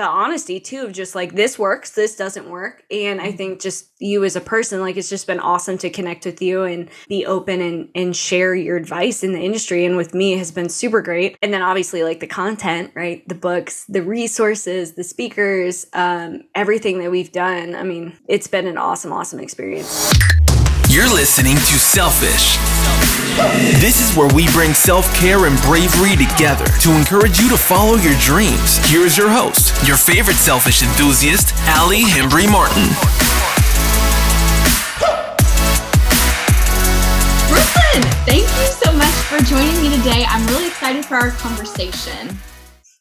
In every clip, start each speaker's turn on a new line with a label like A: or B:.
A: the honesty too of just like this works this doesn't work. And i
B: Mm-hmm.
A: think just you as a person like it's just been awesome to connect with you and be open and and share your advice in the industry. And with me has been super great. And then obviously like the content right? The books the resources the speakers um, everything that we've done. I mean it's been an awesome awesome experience.
C: You're listening to Selfish. This is where we bring self care and bravery together to encourage you to follow your dreams. Here is your host, your favorite selfish enthusiast, Allie Hembry Martin.
B: Brooklyn, thank you so much for joining me today. I'm really excited for our conversation.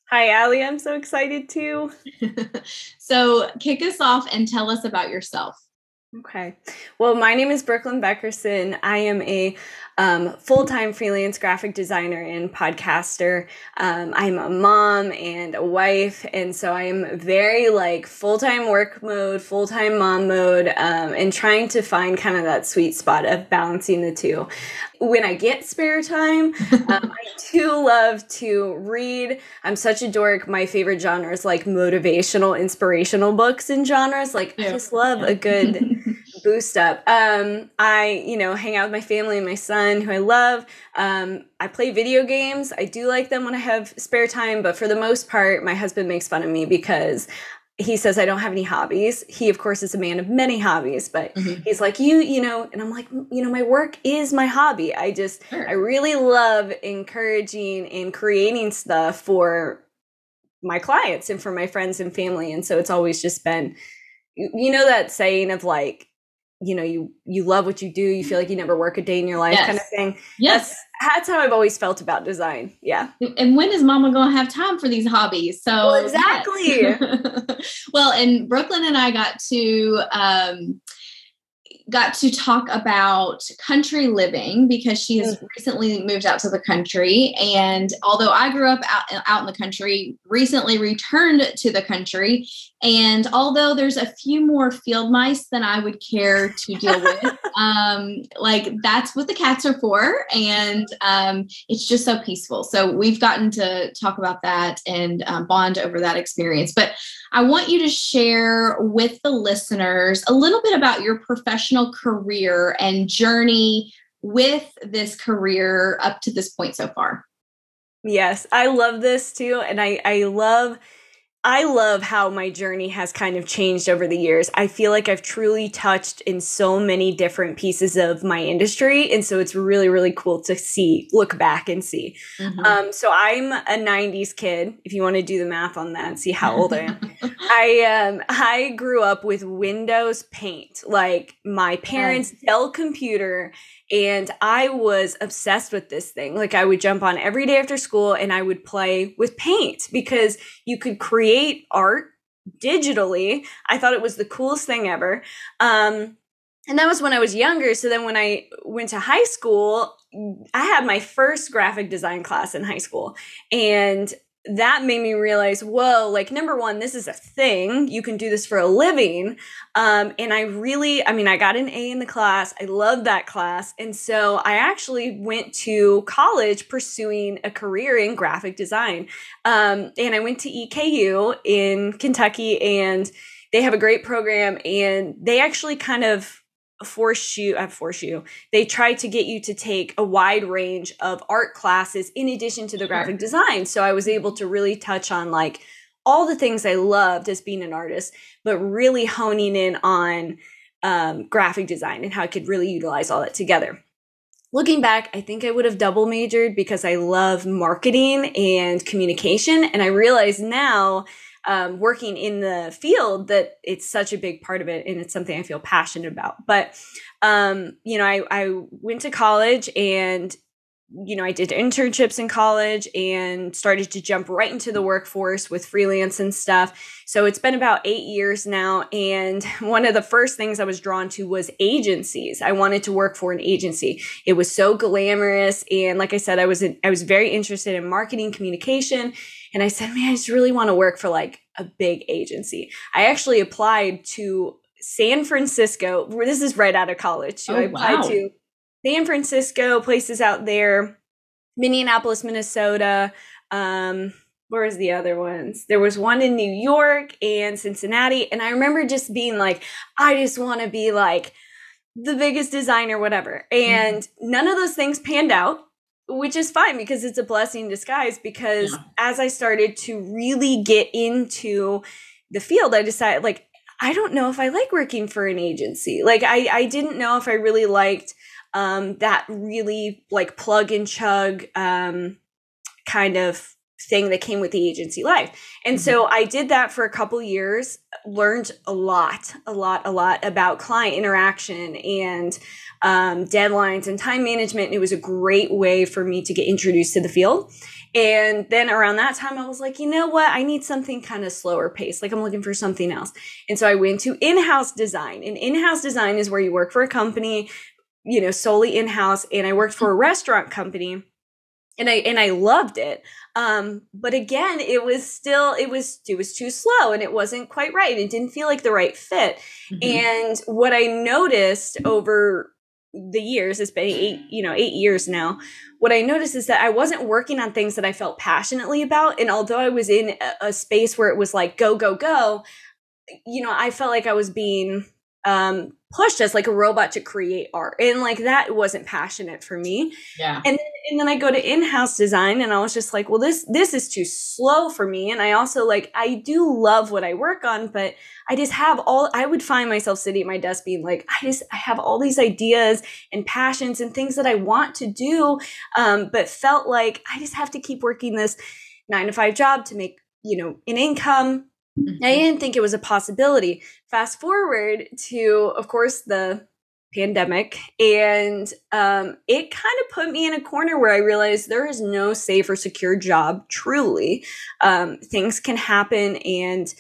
A: hi ali i'm so excited too
B: so, kick us off and tell us about yourself.
A: Okay. Well, my name is Brooklyn Beckerson. I am a um, full time freelance graphic designer and podcaster. Um, I'm a mom and a wife. And so I am very like full time work mode, full time mom mode, um, and trying to find kind of that sweet spot of balancing the two. When I get spare time, um, I do love to read. I'm such a dork. My favorite genre is like motivational, inspirational books and genres. Like, I just love a good boost up. Um, I, you know, hang out with my family and my son, who I love. Um, I play video games. I do like them when I have spare time, but for the most part, my husband makes fun of me because he says I don't have any hobbies. He, of course, is a man of many hobbies, but
B: Mhm.
A: he's like, you, you know, and I'm like, "Mm, you know, my work is my hobby. I just,
B: Sure.
A: I really love encouraging and creating stuff for my clients and for my friends and family. And so it's always just been, you know, that saying of like, you know, you you love what you do. You feel like you never work a day in your life, kind of
B: Yes.
A: thing.
B: Yes.
A: That's that's how I've always felt about design. Yeah.
B: and when is mama going to have time for these hobbies? So,
A: Well, exactly.
B: yes. well, and Brooklyn and I got to um, got to talk about country living because she has recently moved out to the country. And although I grew up out, out in the country, recently returned to the country. And although there's a few more field mice than I would care to deal with, um, like that's what the cats are for. And um, it's just so peaceful. So we've gotten to talk about that and um, bond over that experience. But I want you to share with the listeners a little bit about your professional career and journey with this career up to this point so far.
A: Yes, I love this too, and I I love I love how my journey has kind of changed over the years. I feel like I've truly touched in so many different pieces of my industry, and so it's really really cool to see, look back and see. Um, so I'm a '90s kid. If you want to do the math on that, and see how old I am. I um I grew up with Windows Paint, like my parents' Dell computer, and I was obsessed with this thing. Like I would jump on every day after school and I would play with paint because you could create art digitally. I thought it was the coolest thing ever. Um and that was when I was younger. So then when I went to high school, I had my first graphic design class in high school. And that made me realize, whoa, like number one, this is a thing. You can do this for a living. Um, and I really, I mean, I got an A in the class. I loved that class. And so I actually went to college pursuing a career in graphic design. Um, and I went to EKU in Kentucky, and they have a great program. And they actually kind of force you, I force you, they try to get you to take a wide range of art classes in addition to the
B: Sure.
A: graphic design. So I was able to really touch on like all the things I loved as being an artist, but really honing in on um, graphic design and how I could really utilize all that together. Looking back, I think I would have double majored because I love marketing and communication. And I realize now, um, working in the field, that it's such a big part of it and it's something I feel passionate about. But, um, you know, I, I went to college and you know, I did internships in college and started to jump right into the workforce with freelance and stuff. So it's been about eight years now. And one of the first things I was drawn to was agencies. I wanted to work for an agency. It was so glamorous. And like I said, I was, in, I was very interested in marketing communication. And I said, man, I just really want to work for like a big agency. I actually applied to San Francisco. This is right out of college. So
B: Oh,
A: I applied
B: wow.
A: to San Francisco, places out there, Minneapolis, Minnesota, um, where was the other ones? There was one in New York and Cincinnati. And I remember just being like, I just want to be like the biggest designer, whatever. Mm-hmm. And mm-hmm. none of those things panned out, which is fine because it's a blessing in disguise. Because yeah. as I started to really get into the field, I decided like, I don't know if I like working for an agency. Like I, I didn't know if I really liked um, that really like plug and chug um, kind of thing that came with the agency life. And mm-hmm. so I did that for a couple years, learned a lot, a lot, a lot about client interaction and um, deadlines and time management. It was a great way for me to get introduced to the field. And then around that time, I was like, you know what? I need something kind of slower pace. Like I'm looking for something else. And so I went to in house design. And in house design is where you work for a company, you know, solely in house. And I worked for a restaurant company and I and I loved it. Um, but again, it was still it was it was too slow and it wasn't quite right. It didn't feel like the right fit. Mm-hmm. And what I noticed over the years, it's been eight, you know, eight years now. What I noticed is that I wasn't working on things that I felt passionately about. And although I was in a, a space where it was like go, go, go, you know, I felt like I was being um pushed us like a robot to create art. And like that wasn't passionate for me.
B: Yeah.
A: And then, and then i go to in-house design and i was just like well this this is too slow for me. And i also like i do love what i work on but i just have all i would find myself sitting at my desk being like i just i have all these ideas and passions and things that i want to do um, but felt like i just have to keep working this nine to five job to make you know an income Mm-hmm. I didn't think it was a possibility. Fast forward to, of course, the pandemic, and um, it kind of put me in a corner where I realized there is no safe or secure job, truly. Um, things can happen, and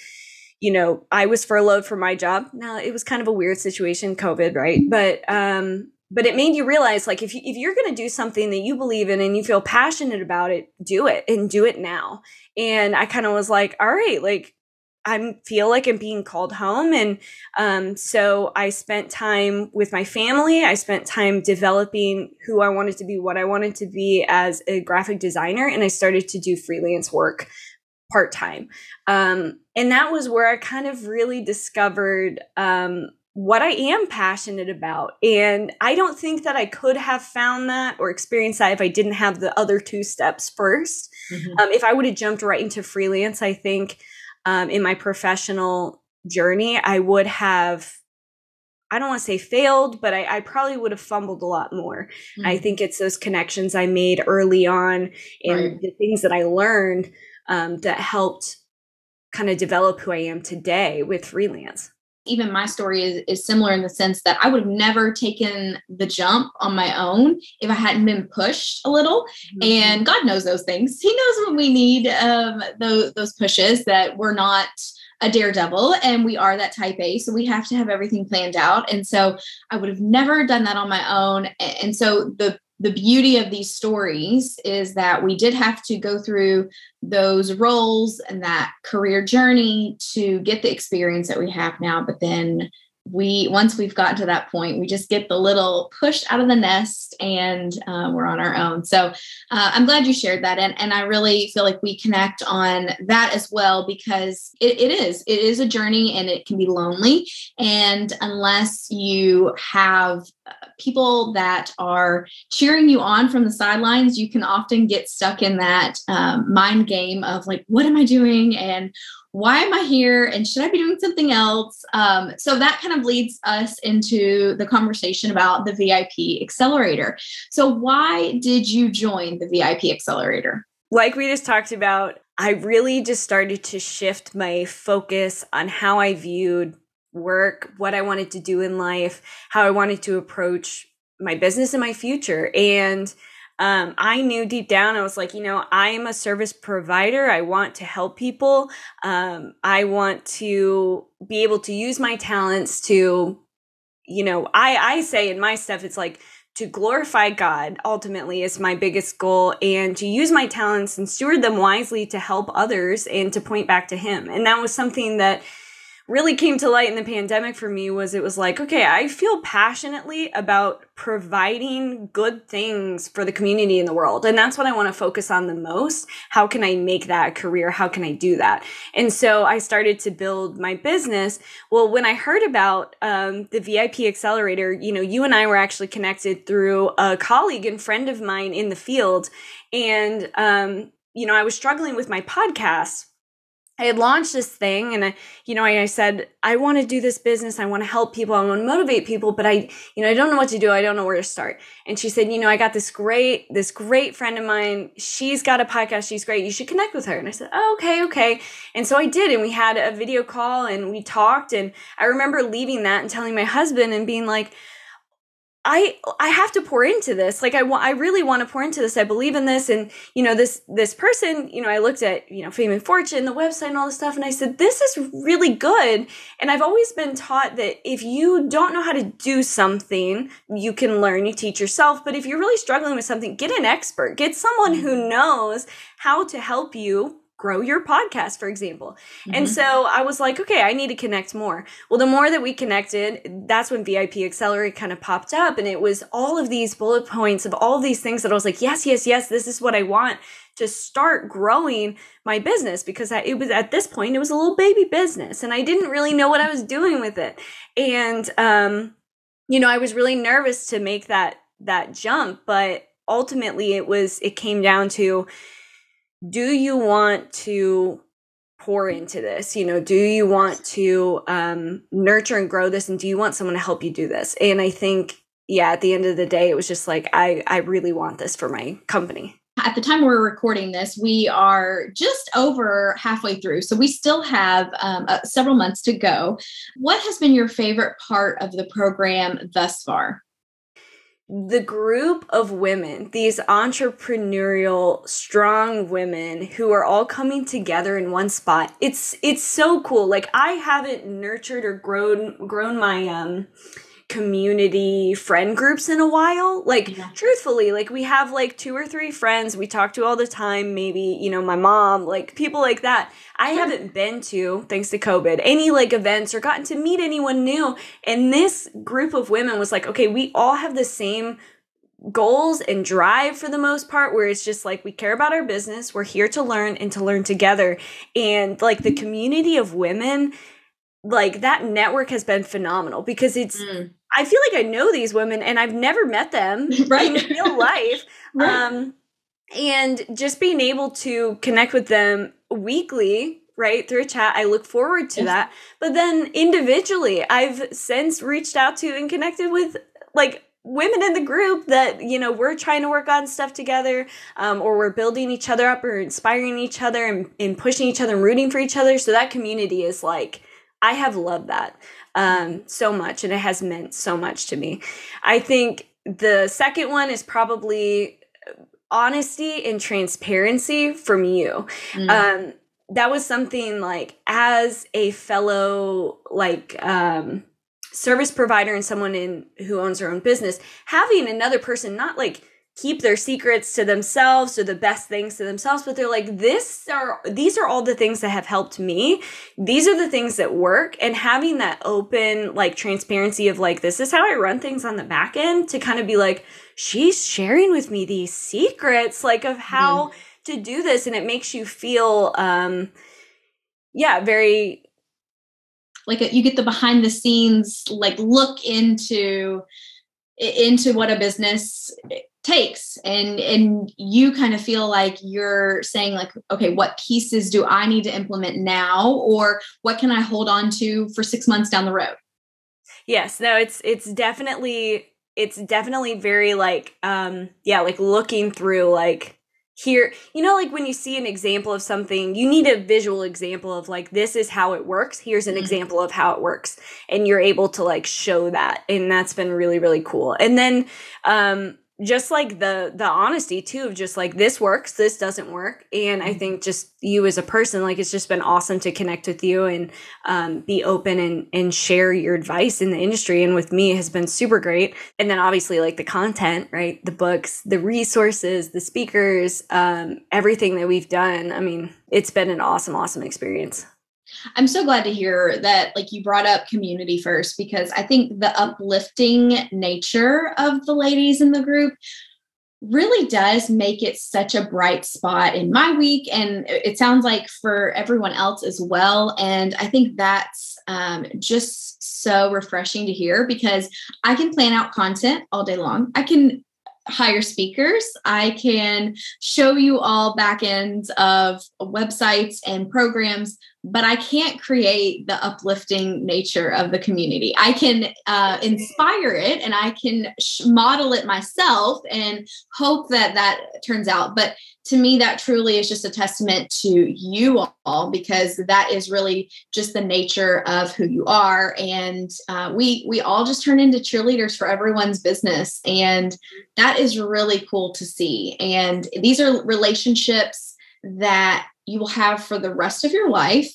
A: you know, I was furloughed from my job. Now, it was kind of a weird situation, COVID, right? But um, but it made you realize like if you, if you're going to do something that you believe in and you feel passionate about it do it and do it now and i kind of was like all right like I feel like I'm being called home. And um, so I spent time with my family. I spent time developing who I wanted to be, what I wanted to be as a graphic designer. And I started to do freelance work part time. Um, and that was where I kind of really discovered um, what I am passionate about. And I don't think that I could have found that or experienced that if I didn't have the other two steps 1st mm-hmm. Um, if I would have jumped right into freelance, I think um, in my professional journey, I would have, I don't want to say failed, but I, I, probably would have fumbled a lot more. Mm-hmm. I think it's those connections I made early on and right. the things that I learned um, that helped kind of develop who I am today with freelance
B: even my story is, is similar in the sense that I would have never taken the jump on my own if I hadn't been pushed a little. Mm-hmm. And God knows those things. He knows when we need um, those, those pushes that we're not a daredevil and we are that type A. So we have to have everything planned out. And so I would have never done that on my own. And so the the beauty of these stories is that we did have to go through those roles and that career journey to get the experience that we have now but then we once we've gotten to that point we just get the little push out of the nest and uh, we're on our own. So uh, i'm glad you shared that and, and i really feel like we connect on that as well because it, it is it is a journey and it can be lonely. And unless you have uh, people that are cheering you on from the sidelines you can often get stuck in that um, mind game of like what am i doing? And why am I here and should I be doing something else? Um, so that kind of leads us into the conversation about the VIP Accelerator. So, why did you join the VIP Accelerator?
A: Like we just talked about, I really just started to shift my focus on how I viewed work, what I wanted to do in life, how I wanted to approach my business and my future. And um, I knew deep down, I was like, you know, I am a service provider. I want to help people. Um, I want to be able to use my talents to, you know, I, I say in my stuff, it's like to glorify God ultimately is my biggest goal and to use my talents and steward them wisely to help others and to point back to Him. And that was something that really came to light in the pandemic for me was it was like, okay, I feel passionately about providing good things for the community in the world. And that's what I want to focus on the most. How can I make that a career? How can I do that? And so I started to build my business. Well, when I heard about um, the VIP Accelerator, you know, you and I were actually connected through a colleague and friend of mine in the field. And, um, you know, I was struggling with my podcast I had launched this thing and I, you know, I, I said, I want to do this business. I want to help people. I want to motivate people, but I, you know, I don't know what to do. I don't know where to start. And she said, you know, I got this great, this great friend of mine. She's got a podcast. She's great. You should connect with her. And I said, oh, okay, okay. And so I did. And we had a video call and we talked. And I remember leaving that and telling my husband and being like, I I have to pour into this. Like I want I really want to pour into this. I believe in this and you know this this person, you know, I looked at, you know, Fame and Fortune, the website and all this stuff and I said this is really good. And I've always been taught that if you don't know how to do something, you can learn, you teach yourself, but if you're really struggling with something, get an expert. Get someone who mm-hmm. knows how to help you grow your podcast, for example. Mm-hmm. And so I was like, okay, I need to connect more. Well, the more that we connected, that's when VIP Accelerate kind of popped up. And it was all of these bullet points of all these things that I was like, yes, yes, yes, this is what I want to start growing my business because it was at this point, it was a little baby business and I didn't really know what I was doing with it. And, um, you know, I was really nervous to make that, that jump, but ultimately it was, it came down to, do you want to pour into this you know do you want to um, nurture and grow this and do you want someone to help you do this and i think yeah at the end of the day it was just like i i really want this for my company
B: at the time we're recording this, we are just over halfway through. So we still have um, uh, several months to go. What has been your favorite part of the program thus far?
A: The group of women, these entrepreneurial, strong women who are all coming together in one spot. It's it's so cool. Like I haven't nurtured or grown grown my um community friend groups in a while. Like, yeah. truthfully, like we have like two or three friends we talk to all the time, maybe, you know, my mom, like people like that. I haven't been to, thanks to COVID, any like events or gotten to meet anyone new. And this group of women was like, okay, we all have the same goals and drive for the most part where it's just like we care about our business we're here to learn and to learn together and like the community of women like that network has been phenomenal because it's mm. I feel like I know these women and I've never met them right. in real life. right. Um, and just being able to connect with them weekly, right, through a chat, I look forward to yes. that. But then individually, I've since reached out to and connected with like women in the group that you know we're trying to work on stuff together um, or we're building each other up or inspiring each other and, and pushing each other and rooting for each other so that community is like i have loved that um, so much, and it has meant so much to me. I think the second one is probably honesty and transparency from you. Mm. Um, that was something like as a fellow like um, service provider and someone in who owns their own business, having another person not like keep their secrets to themselves or the best things to themselves but they're like this are these are all the things that have helped me these are the things that work and having that open like transparency of like this is how i run things on the back end to kind of be like she's sharing with me these secrets like of how mm. to do this and it makes you feel um yeah very
B: like a, you get the behind the scenes like look into into what a business takes. And and you kind of feel like you're saying like okay what pieces do i need to implement now? Or what can i hold on to for 6 months down the road?
A: Yes no it's it's definitely it's definitely very like um yeah like looking through like here you know like when you see an example of something you need a visual example of like this is how it works. Here's an mm-hmm. example of how it works. And you're able to like show that. And that's been really really cool. And then um just like the the honesty too of just like this works this doesn't work. And i mm-hmm. think just you as a person like it's just been awesome to connect with you and um, be open and and share your advice in the industry. And with me has been super great. And then obviously like the content right? The books the resources the speakers um, everything that we've done. I mean it's been an awesome awesome experience
B: I'm so glad to hear that like you brought up community first because I think the uplifting nature of the ladies in the group really does make it such a bright spot in my week and it sounds like for everyone else as well and i think that's um, just so refreshing to hear because i can plan out content all day long i can hire speakers. I can show you all back ends of websites and programs, but I can't create the uplifting nature of the community. I can uh, inspire it and I can sh- model it myself and hope that that turns out. But to me, that truly is just a testament to you all because that is really just the nature of who you are. And uh, we we all just turn into cheerleaders for everyone's business, and that is really cool to see. And these are relationships that you will have for the rest of your life.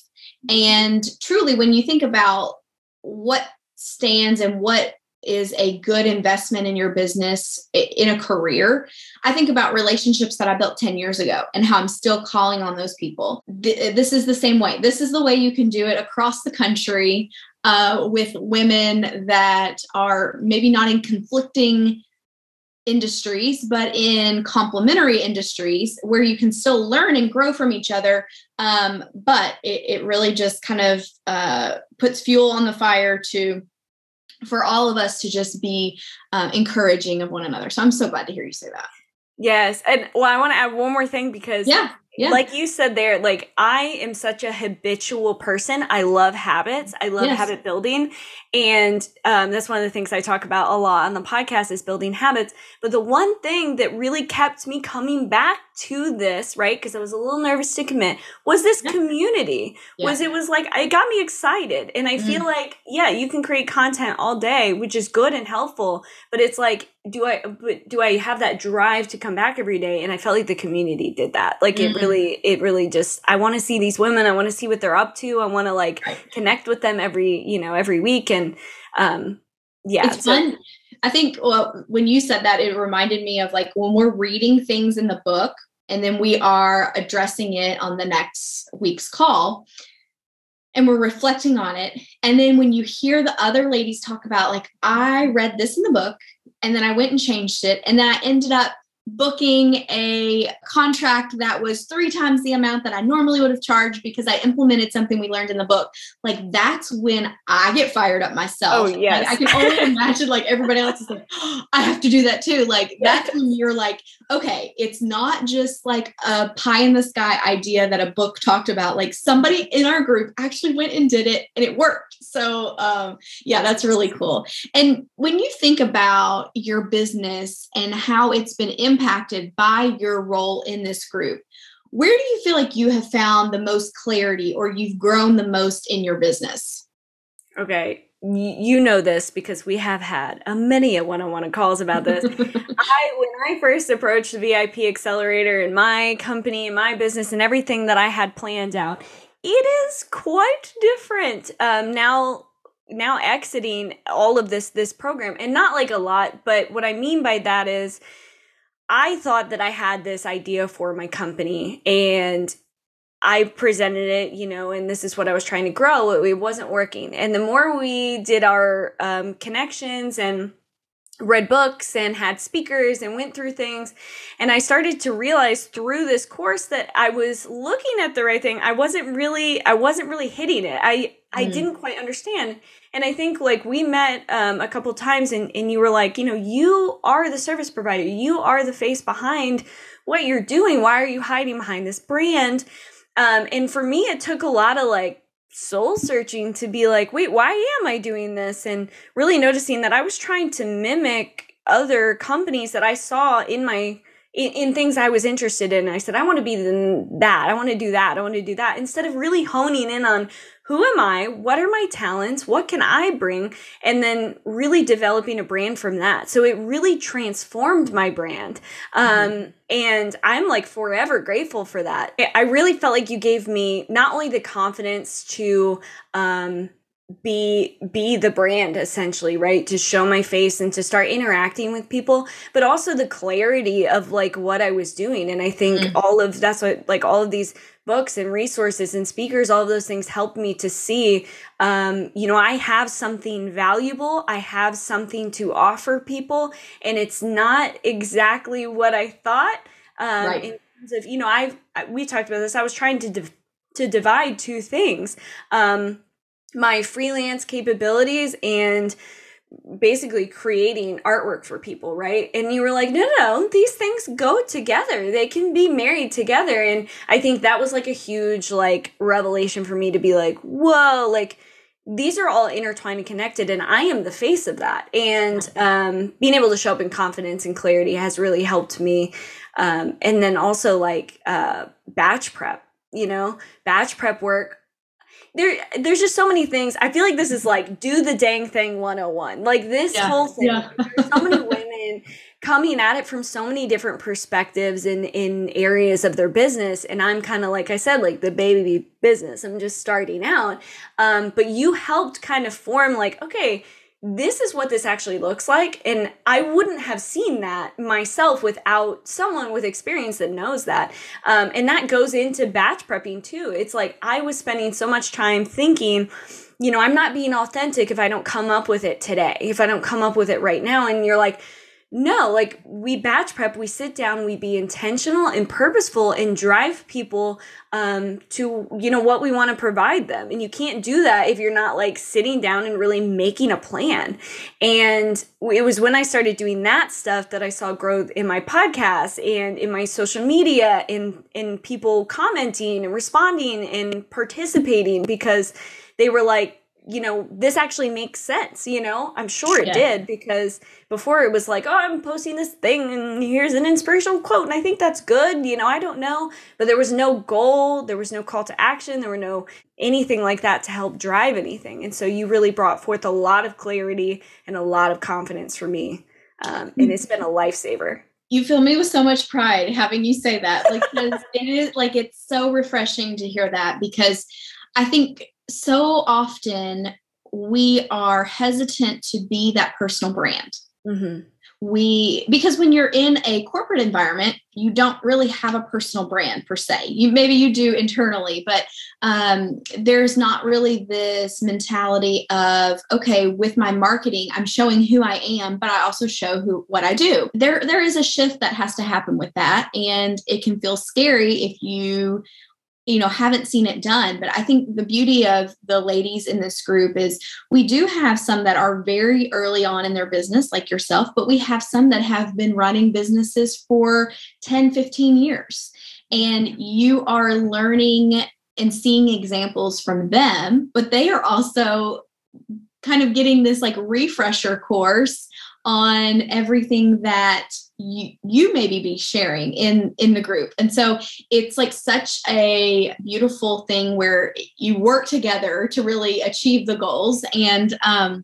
B: And truly, when you think about what stands and what is a good investment in your business in a career i think about relationships that i built 10 years ago and how i'm still calling on those people this is the same way this is the way you can do it across the country uh, with women that are maybe not in conflicting industries but in complementary industries where you can still learn and grow from each other um, but it, it, really just kind of uh, puts fuel on the fire to for all of us to just be um, encouraging of one another. So I'm so glad to hear you say that.
A: Yes. And well, I want to add one more thing because
B: yeah. Yeah.
A: Like you said there, like I am such a habitual person. I love habits. I love yes. habit building. And um, that's one of the things I talk about a lot on the podcast is building habits. But the one thing that really kept me coming back to this, right? Because I was a little nervous to commit, was this yeah. community. Yeah. Was it was like it got me excited. And I mm. feel like, yeah, you can create content all day, which is good and helpful. But it's like, do I but do I have that drive to come back every day? And I felt like the community did that. Like mm. it really, it really just I want to see these women. I want to see what they're up to. I want to like connect with them every, you know, every week. And um yeah.
B: It's so, fun. I think well, when you said that, it reminded me of like when we're reading things in the book and then we are addressing it on the next week's call and we're reflecting on it. And then when you hear the other ladies talk about, like, I read this in the book and then I went and changed it, and then I ended up booking a contract that was three times the amount that I normally would have charged because I implemented something we learned in the book. Like that's when I get fired up myself.
A: Oh yes.
B: Like, I can only imagine like everybody else is like, oh, I have to do that too. Like that's when you're like, okay, it's not just like a pie in the sky idea that a book talked about. Like somebody in our group actually went and did it and it worked. So um yeah, that's really cool. And when you think about your business and how it's been implemented impacted by your role in this group. Where do you feel like you have found the most clarity or you've grown the most in your business?
A: Okay, you know this because we have had a many a one-on-one calls about this. I when I first approached the VIP accelerator and my company, and my business, and everything that I had planned out, it is quite different. Um, now now exiting all of this this program and not like a lot but what i mean by that is I thought that I had this idea for my company and I presented it, you know, and this is what I was trying to grow. It, wasn't working. And the more we did our um, connections and read books and had speakers and went through things and i started to realize through this course that i was looking at the right thing i wasn't really i wasn't really hitting it i. i didn't quite understand. And i think like we met um, a couple times and, and you were like you know you are the service provider. You are the face behind what you're doing. Why are you hiding behind this brand? Um, and for me it took a lot of like soul searching to be like, wait, why am I doing this? And really noticing that I was trying to mimic other companies that I saw in my in, in things I was interested in. I said, I want to be the, that. I want to do that. I want to do that. Instead of really honing in on who am I? What are my talents? What can I bring? And then really developing a brand from that. So it really transformed my brand. Um, mm-hmm. And I'm like forever grateful for that. I really felt like you gave me not only the confidence to, um, be be the brand essentially right to show my face and to start interacting with people but also the clarity of like what i was doing and i think mm-hmm. all of that's what like all of these books and resources and speakers, all of those things helped me to see, um, you know, I have something valuable. I have something to offer people, and it's not exactly what I thought. Um, right. In terms of, you know, I've we talked about this. I was trying to div- to divide two things, um, my freelance capabilities and basically creating artwork for people, right? And you were like, no, no, no, these things go together. They can be married together. And I think that was like a huge like revelation for me to be like, whoa, like these are all intertwined and connected and i am the face of that and um, being able to show up in confidence and clarity has really helped me um, and then also like uh, batch prep you know batch prep work there there's just so many things. I feel like this is like do the dang thing 101. Like this yeah. whole thing. Yeah. there's so many women coming at it from so many different perspectives in in areas of their business and i'm kind of like i said like the baby business i'm just starting out um, but you helped kind of form like okay this is what this actually looks like. And I wouldn't have seen that myself without someone with experience that knows that. Um, and that goes into batch prepping too. It's like I was spending so much time thinking, you know, I'm not being authentic if I don't come up with it today, if I don't come up with it right now. And you're like, no, like we batch prep, we sit down, we be intentional and purposeful and drive people um, to, you know, what we want to provide them. And you can't do that if you're not like sitting down and really making a plan. And it was when I started doing that stuff that I saw growth in my podcast and in my social media, in in people commenting and responding and participating because they were like, you know, this actually makes sense, you know? I'm sure it yeah. did because before it was like, oh, I'm posting this thing and here's an inspirational quote and I think that's good, you know, I don't know, but there was no goal, there was no call to action, there were no anything like that to help drive anything. And so you really brought forth a lot of clarity and a lot of confidence for me. Um, and it's been a lifesaver
B: you fill me with so much pride having you say that like it is like it's so refreshing to hear that because i think so often we are hesitant to be that personal brand. Mm-hmm. We because when you're in a corporate environment, you don't really have a personal brand per se. You maybe you do internally, but um, there's not really this mentality of okay, with my marketing, I'm showing who I am, but I also show who what I do. There there is a shift that has to happen with that, and it can feel scary if you you know haven't seen it done but i think the beauty of the ladies in this group is we do have some that are very early on in their business like yourself but we have some that have been running businesses for 10 15 years. And you are learning and seeing examples from them but they are also kind of getting this like refresher course on everything that you you maybe be sharing in in the group. And so it's like such a beautiful thing where you work together to really achieve the goals. And um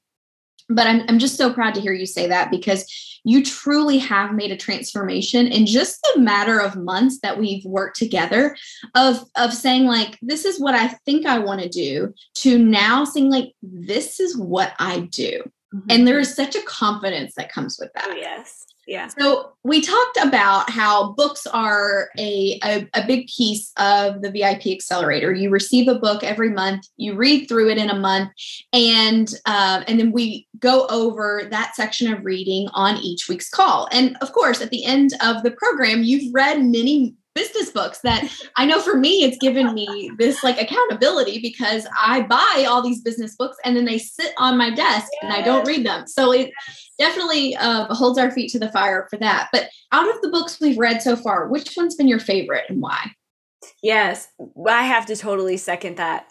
B: but I'm, I'm just so proud to hear you say that because you truly have made a transformation in just the matter of months that we've worked together of of saying like this is what i think i want to do to now saying like this is what i do. Mm-hmm. and there is such a confidence that comes with that.
A: Oh, yes yeah.
B: So we talked about how books are a, a, a, big piece of the VIP Accelerator. You receive a book every month, you read through it in a month, and uh, and then we go over that section of reading on each week's call. And of course, at the end of the program, you've read many business books that I know for me it's given me this like accountability because I buy all these business books and then they sit on my desk and I don't read them. So it definitely uh, holds our feet to the fire for that. But out of the books we've read so far, which one's been your favorite and why?
A: Yes, I have to totally second that.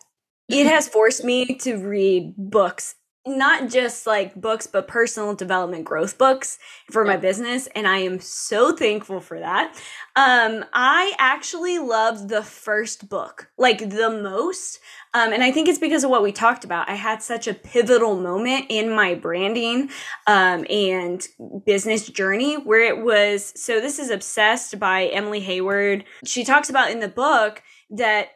A: It has forced me to read books not just like books but personal development growth books for my business and i am so thankful for that. Um i actually loved the first book like the most um, and i think it's because of what we talked about. I had such a pivotal moment in my branding um, and business journey where it was so this is obsessed by Emily Heyward. She talks about in the book that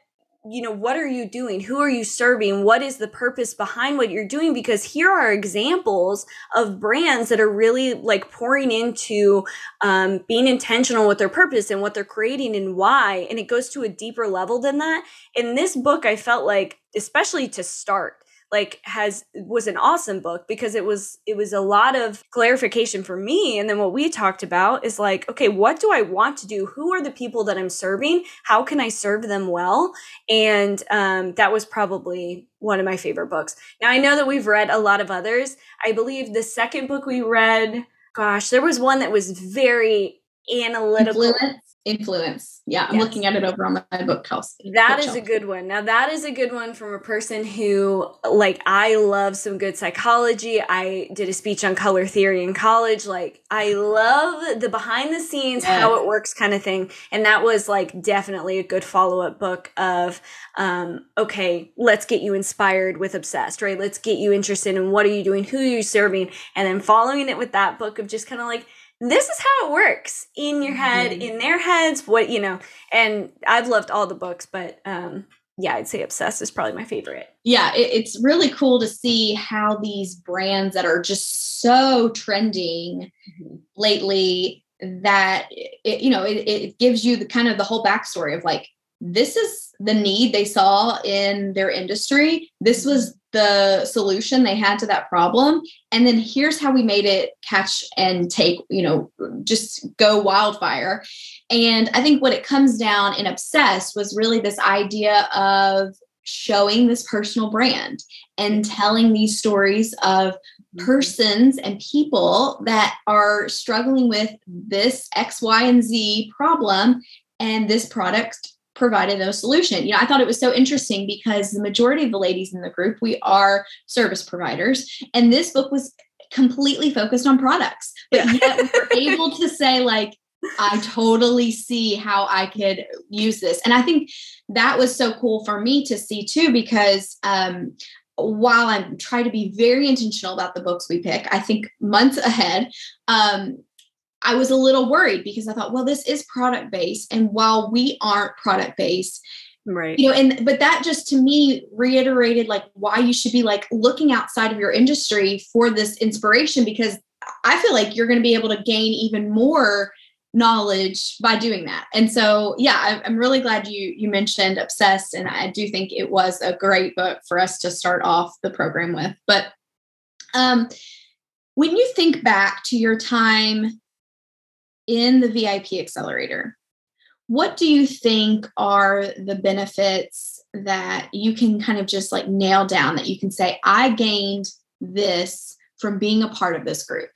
A: you know what are you doing? Who are you serving? What is the purpose behind what you're doing? Because here are examples of brands that are really like pouring into um, being intentional with their purpose and what they're creating and why and it goes to a deeper level than that. In this book i felt like especially to start like has was an awesome book because it was it was a lot of clarification for me. And then what we talked about is like okay what do i want to do? Who are the people that i'm serving? How can i serve them well? And um, that was probably one of my favorite books. Now i know that we've read a lot of others. I believe the second book we read gosh there was one that was very analytical
B: influence influence yeah i'm
A: Yes.
B: looking at it over on my bookshelf
A: That is a good one. Now that is a good one from a person who like I love some good psychology. I did a speech on color theory in college. Like I love the behind the scenes how it works kind of thing. And that was like definitely a good follow-up book of um okay, let's get you inspired with obsessed, right? Let's get you interested in what are you doing, who are you serving, and then following it with that book of just kind of like this is how it works in your head,
B: Mhm.
A: in their heads, what you know. And I've loved all the books, but um yeah, I'd say Obsessed is probably my favorite.
B: yeah it, it's really cool to see how these brands that are just so trending lately that it, you know it, it gives you the kind of the whole backstory of like this is the need they saw in their industry this was the solution they had to that problem. And then here's how we made it catch and take you know just go wildfire. And i think what it comes down in obsessed was really this idea of showing this personal brand and telling these stories of mm-hmm. persons and people that are struggling with this X, Y, and Z problem, and this product provided a solution. You know, I thought it was so interesting because the majority of the ladies in the group, we are service providers, and this book was completely focused on products, but yet we were able to say, like, I totally see how I could use this. And I think that was so cool for me to see too, because um, while I'm trying to be very intentional about the books we pick, I think months ahead, um, I was a little worried because I thought, well, this is product based. And while we aren't product based,
A: Right.
B: you know, and but that just to me reiterated like why you should be like looking outside of your industry for this inspiration because I feel like you're going to be able to gain even more knowledge by doing that. And so, yeah, I'm really glad you you mentioned obsessed, and I do think it was a great book for us to start off the program with. But um, when you think back to your time in the VIP accelerator, what do you think are the benefits that you can kind of just like nail down that you can say, I gained this from being a part of this group?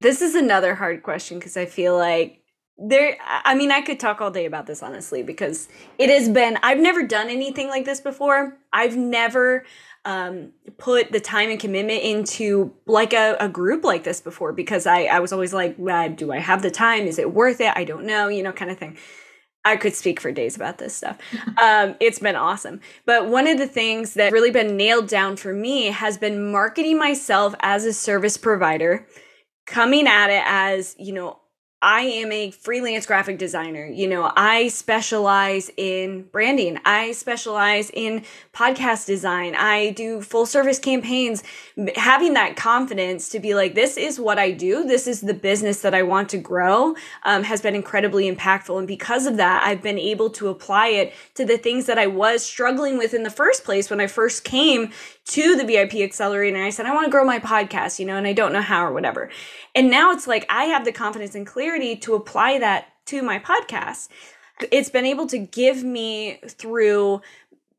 A: This is another hard question because I feel like there I mean I could talk all day about this honestly because it has been I've never done anything like this before. I've never um, put the time and commitment into like a, a group like this before because I, I was always like, well, do I have the time? Is it worth it? I don't know, you know, kind of thing. I could speak for days about this stuff. Um, it's been awesome. But one of the things that really been nailed down for me has been marketing myself as a service provider, coming at it as, you know, I am a freelance graphic designer. You know, I specialize in branding. I specialize in podcast design. I do full service campaigns. Having that confidence to be like, this is what I do. This is the business that I want to grow um, has been incredibly impactful. And because of that, I've been able to apply it to the things that I was struggling with in the first place when I first came to the VIP Accelerator. And I said, I want to grow my podcast, you know, and I don't know how or whatever. And now it's like I have the confidence and clarity to apply that to my podcast. It's been able to give me through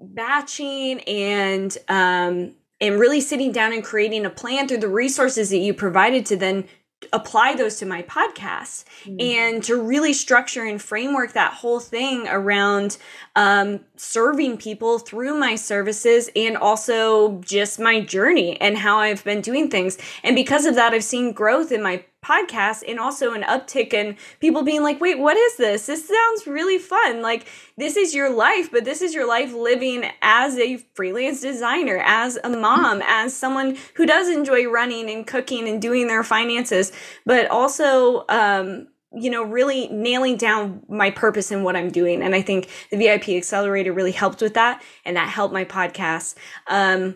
A: batching and um and really sitting down and creating a plan through the resources that you provided to then apply those to my podcast and to really structure and framework that whole thing around um, serving people through my services and also just my journey and how I've been doing things. And because of that, I've seen growth in my podcast and also an uptick in people being like, wait, what is this? This sounds really fun. Like, this is your life, but this is your life living as a freelance designer, as a mom, as someone who does enjoy running and cooking and doing their finances, but also, um, you know, really nailing down my purpose and what I'm doing. And I think the VIP Accelerator really helped with that, and that helped my podcast. Um,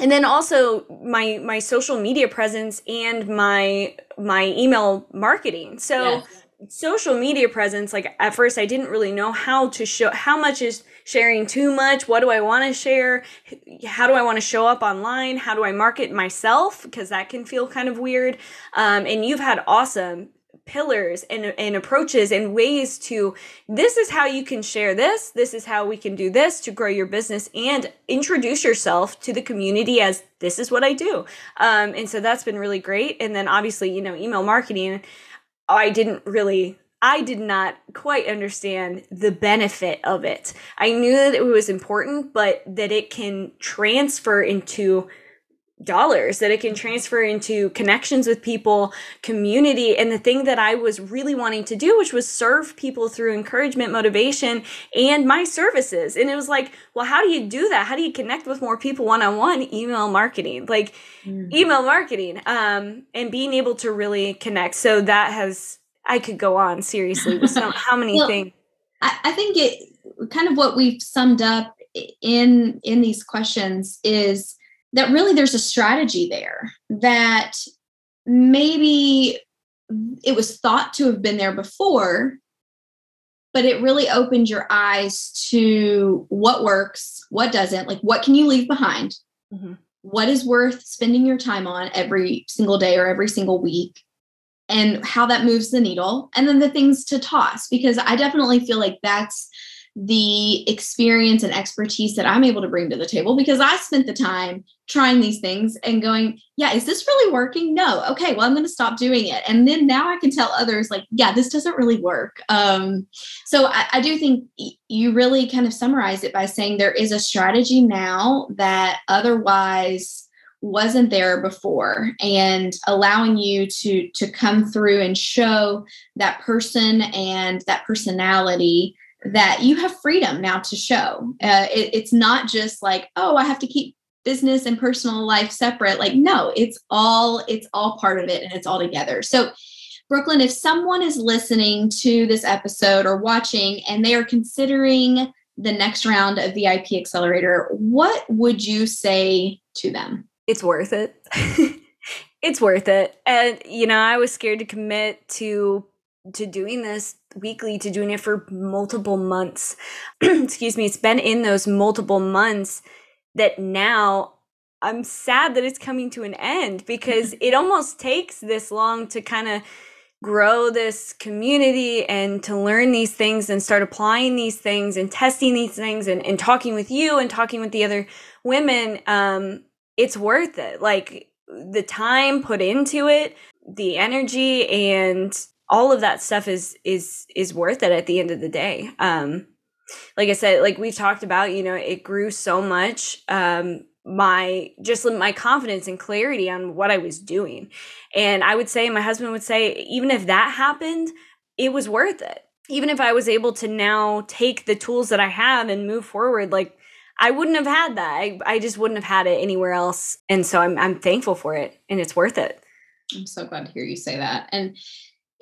A: and then also my my social media presence and my my email marketing. So. Yes social media presence like at first i didn't really know how to show how much is sharing too much? What do i want to share? How do i want to show up online? How do i market myself? Because that can feel kind of weird. Um, and you've had awesome pillars and, and approaches and ways to this is how you can share this this is how we can do this to grow your business and introduce yourself to the community as this is what i do um, and so that's been really great and then obviously you know email marketing I didn't really I did not quite understand the benefit of it. I knew that it was important, but that it can transfer into dollars, that it can transfer into connections with people, community, and the thing that I was really wanting to do, which was serve people through encouragement, motivation, and my services. And it was like, well, how do you do that? How do you connect with more people one on one? Email marketing, like mm. email marketing, um, and being able to really connect. So that has, I could go on seriously with some, how many well, things.
B: I, I think it kind of what we've summed up in in these questions is that really there's a strategy there that maybe it was thought to have been there before but it really opened your eyes to what works what doesn't like what can you leave behind mm-hmm. what is worth spending your time on every single day or every single week and how that moves the needle and then the things to toss because i definitely feel like that's the experience and expertise that I'm able to bring to the table because I spent the time trying these things and going, yeah, is this really working? No. Okay, well, I'm going to stop doing it. And then now I can tell others, like, yeah, this doesn't really work. Um, so I, I do think you really kind of summarize it by saying there is a strategy now that otherwise wasn't there before and allowing you to to come through and show that person and that personality that you have freedom now to show. Uh, it, it's not just like, oh, I have to keep business and personal life separate. Like, no, it's all it's all part of it and it's all together. So, Brooklyn, if someone is listening to this episode or watching and they are considering the next round of VIP Accelerator, what would you say to them?
A: It's worth it. it's worth it. And you know, I was scared to commit to to doing this weekly to doing it for multiple months. Excuse me, it's been in those multiple months that now I'm sad that it's coming to an end because it almost takes this long to kind of grow this community and to learn these things and start applying these things and testing these things and, and talking with you and talking with the other women. Um, it's worth it. Like the time put into it, the energy and all of that stuff is is is worth it at the end of the day. Um like i said like we've talked about you know it grew so much um my just my confidence and clarity on what i was doing. And i would say my husband would say even if that happened it was worth it. Even if i was able to now take the tools that i have and move forward like i wouldn't have had that. I, I just wouldn't have had it anywhere else. And so I'm, I'm thankful for it and it's worth it.
B: I'm so glad to hear you say that. And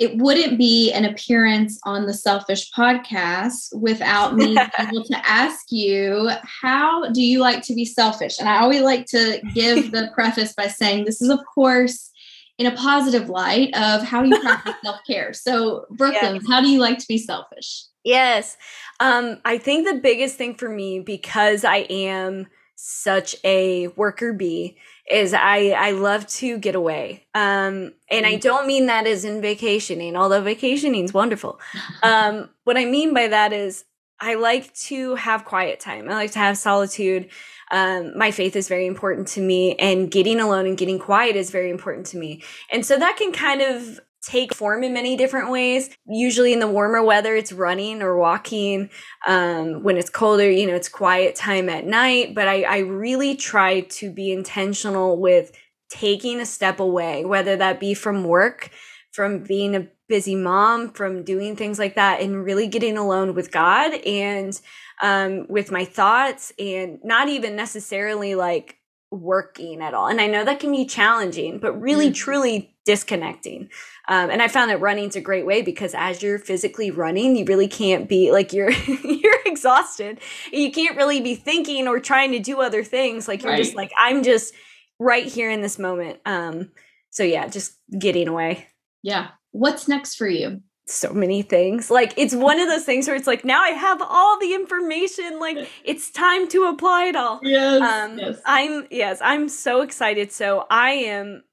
B: it wouldn't be an appearance on the Selfish podcast without me able to ask you, how do you like to be selfish? And I always like to give the preface by saying this is, of course, in a positive light of how you practice self care. So, Brooklyn, yes. how do you like to be selfish?
A: Yes. Um, I think the biggest thing for me, because I am such a worker bee, is I I love to get away. Um and I mm. don't mean that as in vacationing, although vacationing is wonderful. Um what I mean by that is I like to have quiet time. I like to have solitude. Um, my faith is very important to me, and getting alone and getting quiet is very important to me. And so that can kind of take form in many different ways. Usually in the warmer weather, it's running or walking. Um, when it's colder, you know, it's quiet time at night. But I, I really try to be intentional with taking a step away, whether that be from work, from being a busy mom, from doing things like that, and really getting alone with God and um, with my thoughts, and not even necessarily like working at all. And I know that can be challenging, but really, mm. truly disconnecting. Um, and I found that running's a great way because as you're physically running, you really can't be like you're you're exhausted. You can't really be thinking or trying to do other things. Like you're right. just like I'm just right here in this moment. Um, so yeah, just getting away.
B: Yeah. What's next for you?
A: so many things. Like it's one of those things where it's like now I have all the information. Like it's time to apply it all.
B: Yes, um, yes.
A: I'm yes, I'm so excited. So I am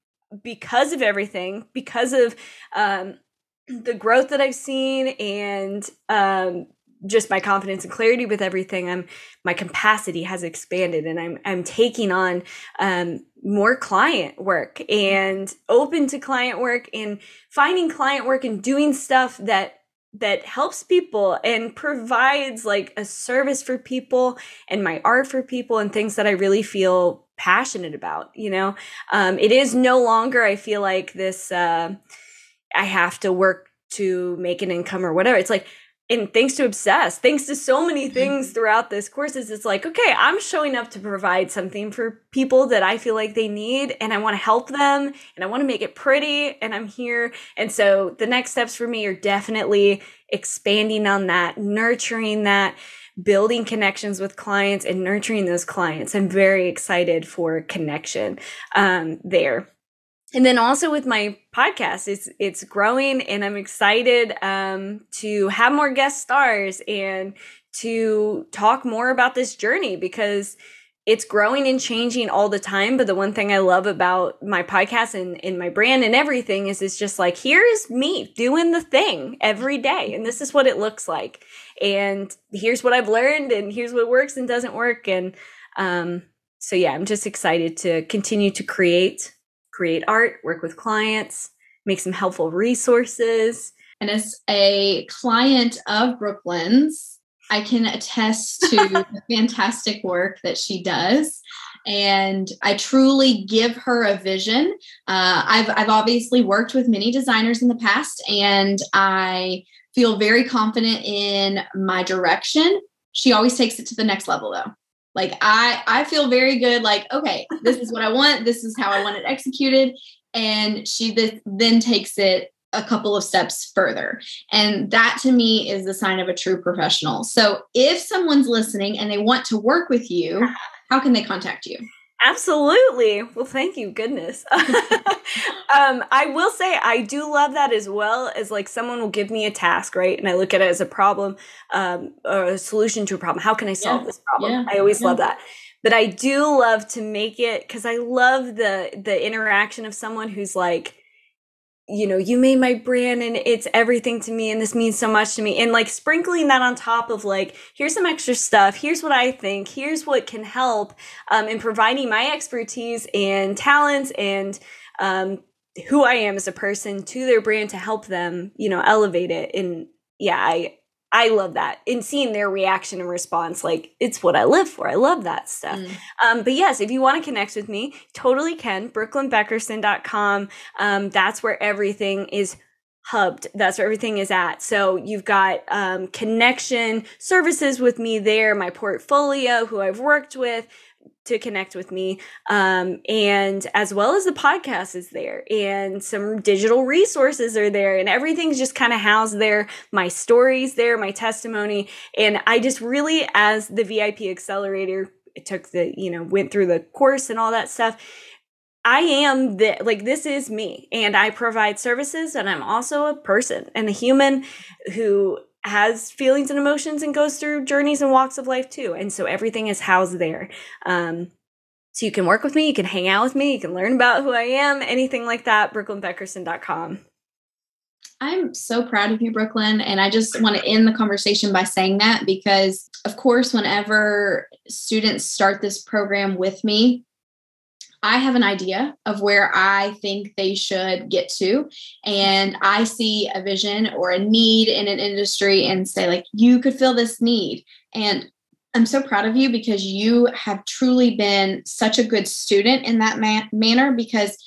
A: because of everything, because of um the growth that I've seen and um just my confidence and clarity with everything i'm my capacity has expanded and i'm i'm taking on um, more client work and open to client work and finding client work and doing stuff that that helps people and provides like a service for people and my art for people and things that i really feel passionate about you know? Um, it is no longer i feel like this uh, i have to work to make an income or whatever. It's like and thanks to obsess thanks to so many mm-hmm. things throughout this courses it's like okay i'm showing up to provide something for people that i feel like they need and i want to help them and i want to make it pretty and i'm here. And so the next steps for me are definitely expanding on that nurturing that building connections with clients and nurturing those clients. I'm very excited for connection um, there and then also with my podcast it's it's growing and i'm excited um, to have more guest stars and to talk more about this journey because it's growing and changing all the time. But the one thing i love about my podcast and, and my brand and everything is it's just like here's me doing the thing every day and this is what it looks like. And here's what i've learned and here's what works and doesn't work. And um, so yeah i'm just excited to continue to create create art, work with clients, make some helpful resources.
B: And as a client of Brooklyn's, I can attest to the fantastic work that she does. And I truly give her a vision. Uh, I've, I've obviously worked with many designers in the past, and I feel very confident in my direction. She always takes it to the next level, though like i i feel very good like okay this is what i want this is how i want it executed. And she th- then takes it a couple of steps further. And that to me is the sign of a true professional. So if someone's listening and they want to work with you uh-huh. how can they contact you
A: Absolutely. Well, thank you. Goodness. um, I will say I do love that as well as like someone will give me a task, right? And I look at it as a problem um, or a solution to a problem. How can I solve yeah. this problem? Yeah. I always yeah. love that. But I do love to make it because I love the the interaction of someone who's like, you know, you made my brand and it's everything to me and this means so much to me. And like sprinkling that on top of like, here's some extra stuff, here's what I think, here's what can help, um, in providing my expertise and talents and um, who I am as a person to their brand to help them, you know, elevate it. And yeah, I I love that. And seeing their reaction and response, like it's what I live for. I love that stuff. Mm. Um, but yes, if you want to connect with me, totally can. BrooklynBeckerson.com. Um, that's where everything is hubbed. That's where everything is at. So you've got um, connection services with me there, my portfolio, who I've worked with, to connect with me. Um, and as well as the podcast is there, and some digital resources are there, and everything's just kind of housed there. My stories there, my testimony. And I just really, as the VIP accelerator, it took the, you know, went through the course and all that stuff. I am the like this is me and I provide services and I'm also a person and a human who has feelings and emotions and goes through journeys and walks of life too. And so everything is housed there. Um, so you can work with me, you can hang out with me, you can learn about who I am, anything like that, brooklynbeckerson.com.
B: I'm so proud of you, Brooklyn. And I just want to end the conversation by saying that because, of course, whenever students start this program with me, I have an idea of where I think they should get to. And I see a vision or a need in an industry and say, like, you could fill this need. And I'm so proud of you because you have truly been such a good student in that man- manner because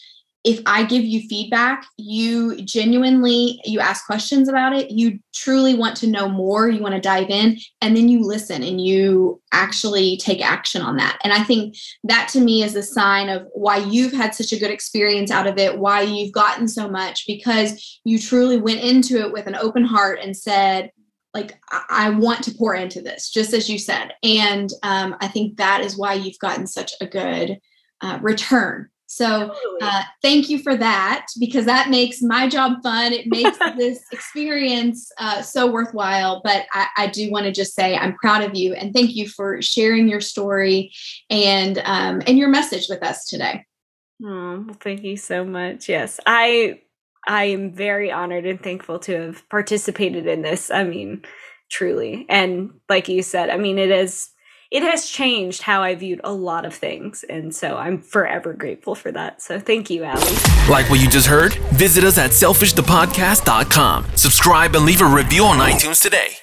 B: if I give you feedback, you genuinely you ask questions about it, you truly want to know more, you want to dive in, and then you listen and you actually take action on that. And I think that to me is a sign of why you've had such a good experience out of it, why you've gotten so much because you truly went into it with an open heart and said, like I want to pour into this, just as you said. And um, I think that is why you've gotten such a good uh, return so uh, thank you for that because that makes my job fun. It makes this experience uh, so worthwhile. But I, I do want to just say I'm proud of you and thank you for sharing your story and um, and your message with us today.
A: Oh, thank you so much. Yes, I I am very honored and thankful to have participated in this. I mean, truly, and like you said, I mean, it is it has changed how I viewed a lot of things. And so I'm forever grateful for that. So thank you, Allie.
C: Like what you just heard? Visit us at selfishthepodcast.com. Subscribe and leave a review on iTunes today.